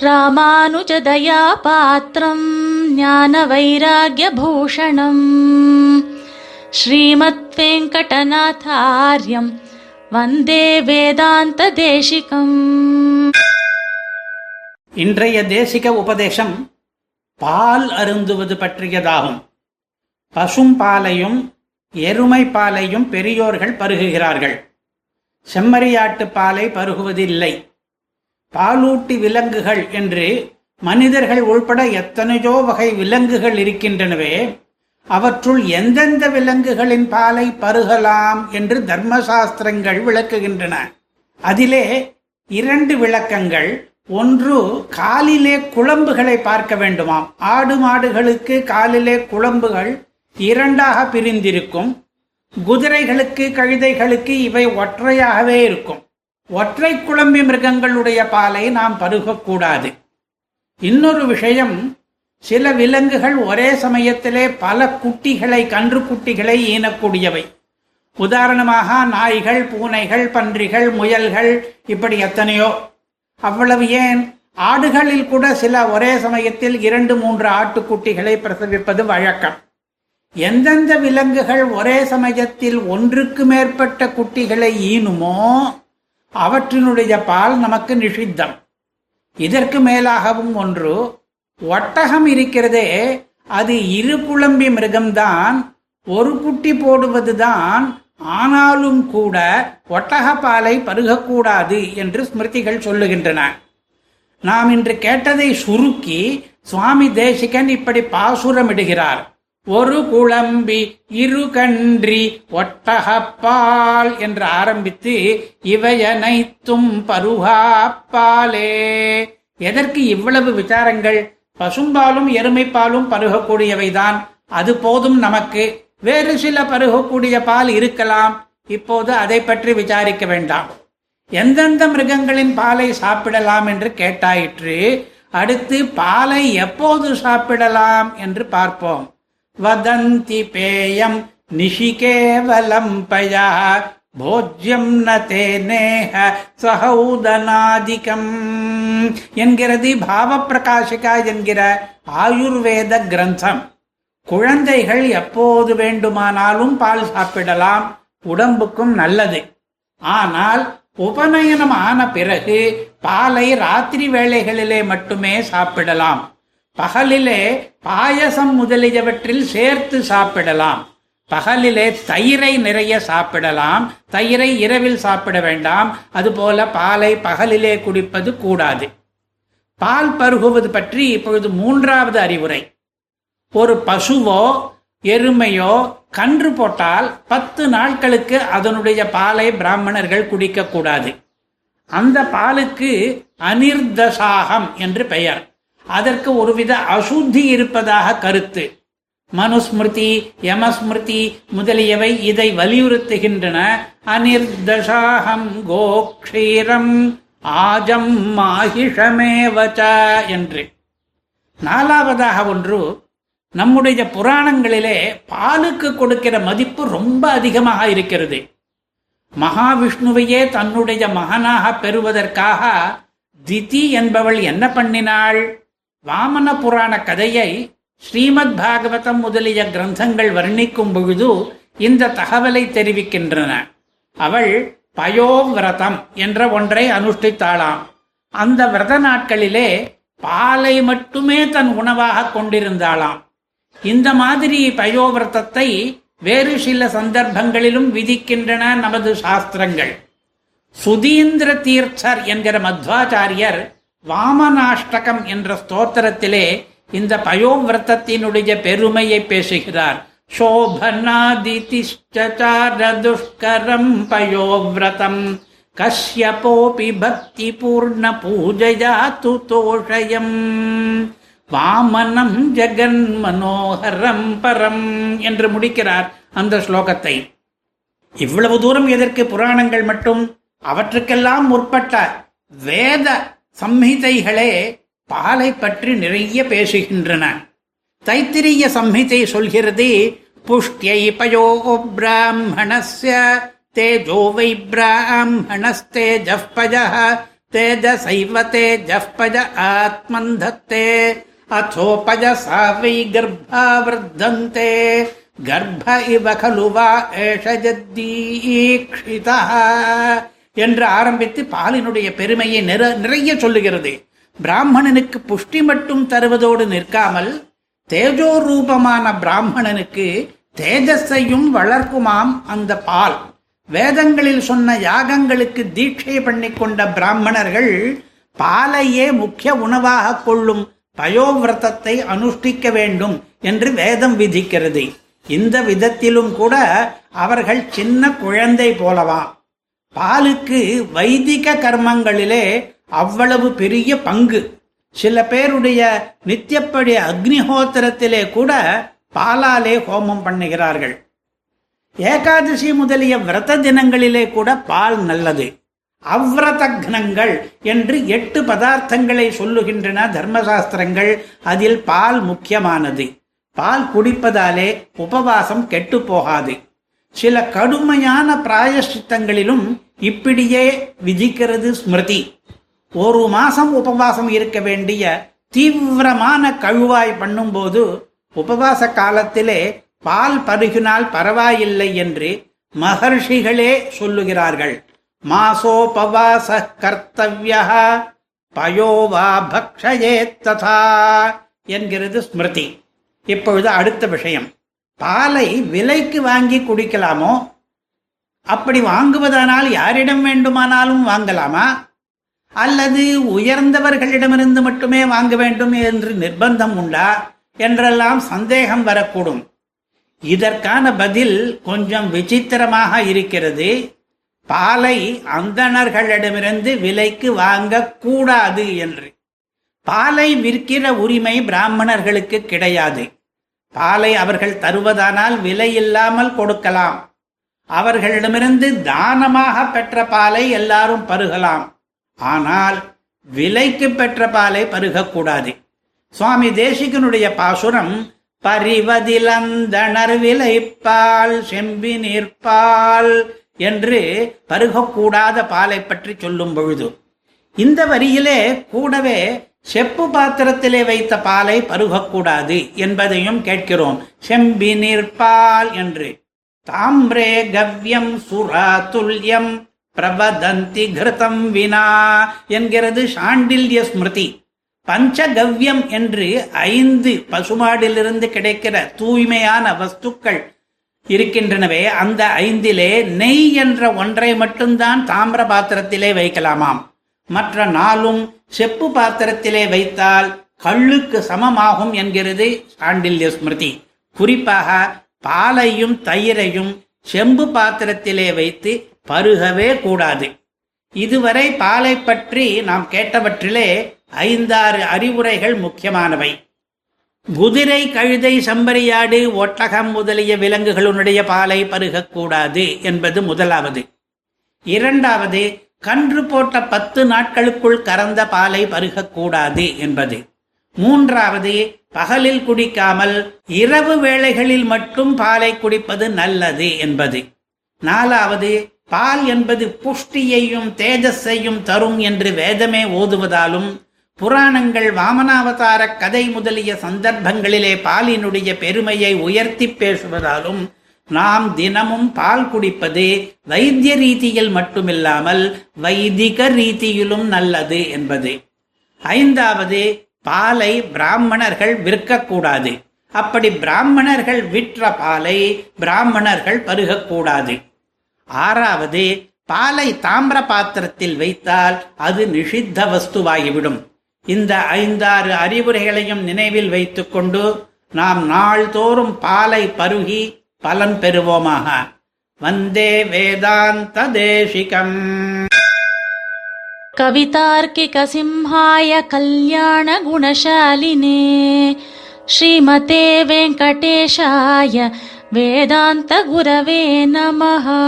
ராமானுஜதயா பாத்திரம் ஞான வைராகியபூஷணம் ஸ்ரீமத் வெங்கடநாதாரியம் வந்தே வேதாந்த தேசிகம் இன்றைய தேசிக உபதேசம் பால் அருந்துவது பற்றியதாகும். பசும் பாலையும் எருமை பாலையும் பெரியோர்கள் பருகுகிறார்கள். செம்மறியாட்டு பாலை பருகுவதில்லை. பாலூட்டி விலங்குகள் என்று மனிதர்கள் உள்பட எத்தனையோ வகை விலங்குகள் இருக்கின்றனவே அவற்றுள் எந்தெந்த விலங்குகளின் பாலை பருகலாம் என்று தர்மசாஸ்திரங்கள் விளக்குகின்றன. அதிலே இரண்டு விளக்கங்கள் ஒன்று காலிலே குழம்புகளை பார்க்க வேண்டுமாம். ஆடு மாடுகளுக்கு காலிலே குழம்புகள் இரண்டாக பிரிந்திருக்கும். குதிரைகளுக்கு கழுதைகளுக்கு இவை ஒற்றையாகவே இருக்கும். ஒற்றை குழம்பி மிருகங்களுடைய பாலை நாம் பருகக்கூடாது. இன்னொரு விஷயம் சில விலங்குகள் ஒரே சமயத்திலே பல குட்டிகளை கன்று குட்டிகளை ஈனக்கூடியவை. உதாரணமாக நாய்கள் பூனைகள் பன்றிகள் முயல்கள் இப்படி எத்தனையோ. அவ்வளவு ஏன்? ஆடுகளில் கூட சில ஒரே சமயத்தில் இரண்டு மூன்று ஆட்டுக்குட்டிகளை பிரசவிப்பது வழக்கம். எந்தெந்த விலங்குகள் ஒரே சமயத்தில் ஒன்றுக்கு மேற்பட்ட குட்டிகளை ஈனுமோ அவற்றினுடைய பால் நமக்கு நிஷித்தம். இதற்கு மேலாகவும் ஒன்று ஒட்டகம் இருக்கிறதே அது இரு குழம்பி மிருகம்தான் ஒரு குட்டி போடுவதுதான் ஆனாலும் கூட ஒட்டக பாலை பருகக்கூடாது என்று ஸ்மிருதிகள் சொல்லுகின்றன. நாம் இன்று கேட்டதை சுருக்கி சுவாமி தேசிகன் இப்படி பாசுரமிடுகிறார். ஒரு குழம்பி இரு கன்றி ஒட்டகப்பால் என்று ஆரம்பித்து இவையனைத்தும் பருகாப்பாலே. எதற்கு இவ்வளவு விசாரங்கள்? பசும்பாலும் எருமைப்பாலும் பருகக்கூடியவைதான். அது போதும் நமக்கு. வேறு சில பருகக்கூடிய பால் இருக்கலாம். இப்போது அதை பற்றி விசாரிக்க வேண்டாம். எந்தெந்த மிருகங்களின் பாலை சாப்பிடலாம் என்று கேட்டாயிற்று. அடுத்து பாலை எப்போது சாப்பிடலாம் என்று பார்ப்போம். வதந்தி பேயம் நிஷிகேவலம் பயா போஜ்யம் ந தேனேக சகௌதனாதிகம் என்கிறது பாவ பிரகாஷிகா என்கிற ஆயுர்வேத கிரந்தம். குழந்தைகள் எப்போது வேண்டுமானாலும் பால் சாப்பிடலாம் உடம்புக்கும் நல்லது. ஆனால் உபநயனம் ஆன பிறகு பாலை ராத்திரி வேளைகளிலே மட்டுமே சாப்பிடலாம். பகலிலே பாயசம் முதலியவற்றில் சேர்த்து சாப்பிடலாம். பகலிலே தயிரை நிறைய சாப்பிடலாம். தயிரை இரவில் சாப்பிட வேண்டாம். அதுபோல பாலை பகலிலே குடிப்பது கூடாது. பால் பருகுவது பற்றி இப்பொழுது மூன்றாவது அறிவுரை. ஒரு பசுவோ எருமையோ கன்று போட்டால் பத்து நாட்களுக்கு அதனுடைய பாலை பிராமணர்கள் குடிக்கக்கூடாது. அந்த பாலுக்கு அனிர்தசாகம் என்று பெயர். அதற்கு ஒருவித அசுத்தி இருப்பதாக கருத்து. மனுஸ்மிருதி யமஸ்மிருதி முதலியவை இதை வலியுறுத்துகின்றன. அனிர்தசாகம் கோக்ஷீரம் ஆஜம் மாஹிஷமேவச்ச என்று. நாலாவதாக ஒன்று நம்முடைய புராணங்களிலே பாலுக்கு கொடுக்கிற மதிப்பு ரொம்ப அதிகமாக இருக்கிறது. மகாவிஷ்ணுவையே தன்னுடைய மகனாக பெறுவதற்காக திதி என்பவள் என்ன பண்ணினாள்? வாமன புராண கதையை ஸ்ரீமத் பாகவதம் முதலிய கிரந்தங்கள் வர்ணிக்கும் பொழுது இந்த தகவலை தெரிவிக்கின்றன. அவள் பயோவிரதம் என்ற ஒன்றை அனுஷ்டித்தாளாம். அந்த விரத நாட்களிலே பாலை மட்டுமே தன் உணவாக கொண்டிருந்தாளாம். இந்த மாதிரி பயோவிரதத்தை வேறு சில சந்தர்ப்பங்களிலும் விதிக்கின்றன நமது சாஸ்திரங்கள். சுதீந்திர தீர்த்தர் என்கிற மத்வாச்சாரியர் வாமனாஷ்டகம் என்ற ஸ்தோத்திரத்திலே இந்த பயோவிரதத்தினுடைய பெருமையை பேசுகிறார். சோபனாதிதிஷ்டரதுஷ்கரம் பயோவிரதம். கஷ்யபோபி பக்தி பூர்ண பூஜையா தோஷயம். வாமனம் ஜெகன் மனோகரம் பரம் என்று முடிக்கிறார் அந்த ஸ்லோகத்தை. இவ்வளவு தூரம் எதற்கு புராணங்கள் மட்டும்? அவற்றுக்கெல்லாம் முற்பட்ட வேத சம்ஹிதைகளே பாலை பற்றி நிறைய பேசுகின்றன தைத்திரிய சம்ஹிதை சொல்கிறது புஷ்டியை பயோ பிராமணஸ்ய தேஜோ வை பிராமணஸ்தேஜப்பய तेजसैव तेजः पज आत्मन् धत्ते अथोपजसा वै गर्भा वर्धन्ते கர்ப்ப இவ खलु वा ஏஷ ஜத்தீக்ஷிதா என்று ஆரம்பித்து பாலினுடைய பெருமையை நிற நிறைய சொல்லுகிறது. பிராமணனுக்கு புஷ்டி மட்டும் தருவதோடு நிற்காமல் தேஜோ ரூபமான பிராமணனுக்கு தேஜஸையும் வளர்க்குமாம் அந்த பால். வேதங்களில் சொன்ன யாகங்களுக்கு தீட்சை பண்ணி கொண்ட பிராமணர்கள் பாலையே முக்கிய உணவாக கொள்ளும் பயோவிரதத்தை அனுஷ்டிக்க வேண்டும் என்று வேதம் விதிக்கிறது. இந்த விதத்திலும் கூட அவர்கள் சின்ன குழந்தை போலவாம் பாலுக்கு வைதிக கர்மங்களிலே அவ்வளவு பெரிய பங்கு. சில பேருடைய நித்தியப்படி அக்னிஹோத்திரத்திலே கூட பாலாலே ஹோமம் பண்ணுகிறார்கள். ஏகாதசி முதலிய விரத தினங்களிலே கூட பால் நல்லது. அவ்ரதக்னங்கள் என்று எட்டு பதார்த்தங்களை சொல்லுகின்றன தர்மசாஸ்திரங்கள். அதில் பால் முக்கியமானது. பால் குடிப்பதாலே உபவாசம் கெட்டு போகாது. சில கடுமையான பிராயஷ்டித்தங்களிலும் இப்படியே விதிக்கிறது ஸ்மிருதி. ஒரு மாசம் உபவாசம் இருக்க வேண்டிய தீவிரமான கழுவாய் பண்ணும்போது உபவாச காலத்திலே பால் பருகினால் பரவாயில்லை என்று மகர்ஷிகளே சொல்லுகிறார்கள். மாசோபவாச கர்த்தவிய பயோவா பக்ஷயே ததா என்கிறது ஸ்மிருதி. இப்பொழுது அடுத்த விஷயம். பாலை விலைக்கு வாங்கி குடிக்கலாமோ? அப்படி வாங்குவதானால் யாரிடம் வேண்டுமானாலும் வாங்கலாமா? அல்லது உயர்ந்தவர்களிடமிருந்து மட்டுமே வாங்க வேண்டும் என்று நிர்பந்தம் உண்டா? என்றெல்லாம் சந்தேகம் வரக்கூடும். இதற்கான பதில் கொஞ்சம் விசித்திரமாக இருக்கிறது. பாலை அந்தணர்களிடமிருந்து விலைக்கு வாங்கக்கூடாது என்று. பாலை விற்கிற உரிமை பிராமணர்களுக்கு கிடையாது. பாலை அவர்கள் தருவதானால் விலை இல்லாமல் கொடுக்கலாம். அவர்களிடமிருந்து தானமாக பெற்ற பாலை எல்லாரும் பருகலாம். ஆனால் விலைக்கு பெற்ற பாலை பருகக்கூடாது. சுவாமி தேசிகனுடைய பாசுரம் பரிவதிலந்தனர் விலைப்பால் செம்பி நீர்ப்பால் என்று பருகக்கூடாத பாலை பற்றி சொல்லும் பொழுது இந்த வரியிலே கூடவே செப்பு பாத்திரத்திலே வைத்த பாலை பருகக்கூடாது என்பதையும் கேட்கிறோம். செம்பி நீர்ப்பால் என்று. தாம்ரே கவ்யம் சுரா துல்யம் பிரபதந்தி கிருதம் வினா என்கிறது சாண்டில்ய ஸ்மிருதி. பஞ்சகவ்யம் என்று ஐந்து பசுமாடிலிருந்து கிடைக்கிற தூய்மையான வஸ்துக்கள் இருக்கின்றனவே அந்த ஐந்திலே நெய் என்ற ஒன்றை மட்டும்தான் தாமிர பாத்திரத்திலே வைக்கலாமாம். மற்ற நாளும் செப்பு பாத்திரத்திலே வைத்தால் கள்ளுக்கு சமமாகும் என்கிறது சாண்டில்ய ஸ்மிருதி. குறிப்பாக பாலையும் தயிரையும் செம்பு பாத்திரத்திலே வைத்து பருகவே கூடாது. இதுவரை பாலை பற்றி நாம் கேட்டவற்றிலே ஐந்தாறு அறிவுரைகள் முக்கியமானவை. குதிரை கழுதை சம்பரியாடு ஒட்டகம் முதலிய விலங்குகளுடைய பாலை பருகக்கூடாது என்பது முதலாவது. இரண்டாவது கன்று போட்ட பத்து நாட்களுக்குள் கறந்த பாலை பருகக்கூடாது என்பது. மூன்றாவது பகலில் குடிக்காமல் இரவு வேளைகளில் மட்டும் பாலை குடிப்பது நல்லது என்பது. நாலாவது பால் என்பது புஷ்டியையும் தேஜஸையும் தரும் என்று வேதமே ஓதுவதாலும் புராணங்கள் வாமனாவதார கதை முதலிய சந்தர்ப்பங்களிலே பாலினுடைய பெருமையை உயர்த்தி பேசுவதாலும் நாம் தினமும் பால் குடிப்பது வைத்திய ரீதியில் மட்டுமில்லாமல் வைதிக ரீதியிலும் நல்லது என்பது. ஐந்தாவது பாலை பிராமணர்கள் விற்கக்கூடாது. அப்படி பிராமணர்கள் விற்ற பாலை பிராமணர்கள் பருகக்கூடாது. ஆறாவது பாலை தாமிர பாத்திரத்தில் வைத்தால் அது நிஷித்த வஸ்துவாகிவிடும். இந்த ஐந்தாறு அறிவுரைகளையும் நினைவில் வைத்துக்கொண்டு நாம் நாள்தோறும் பாலை பருகி பலன் பெறுவோமாக. வந்தே வேதாந்த தேசிகம் கவிதார்க்கிக சிம்ஹாய கல்யாண குணசாலினே ஸ்ரீமதே வெங்கடேஷாய வேதாந்த குரவே நமஹா.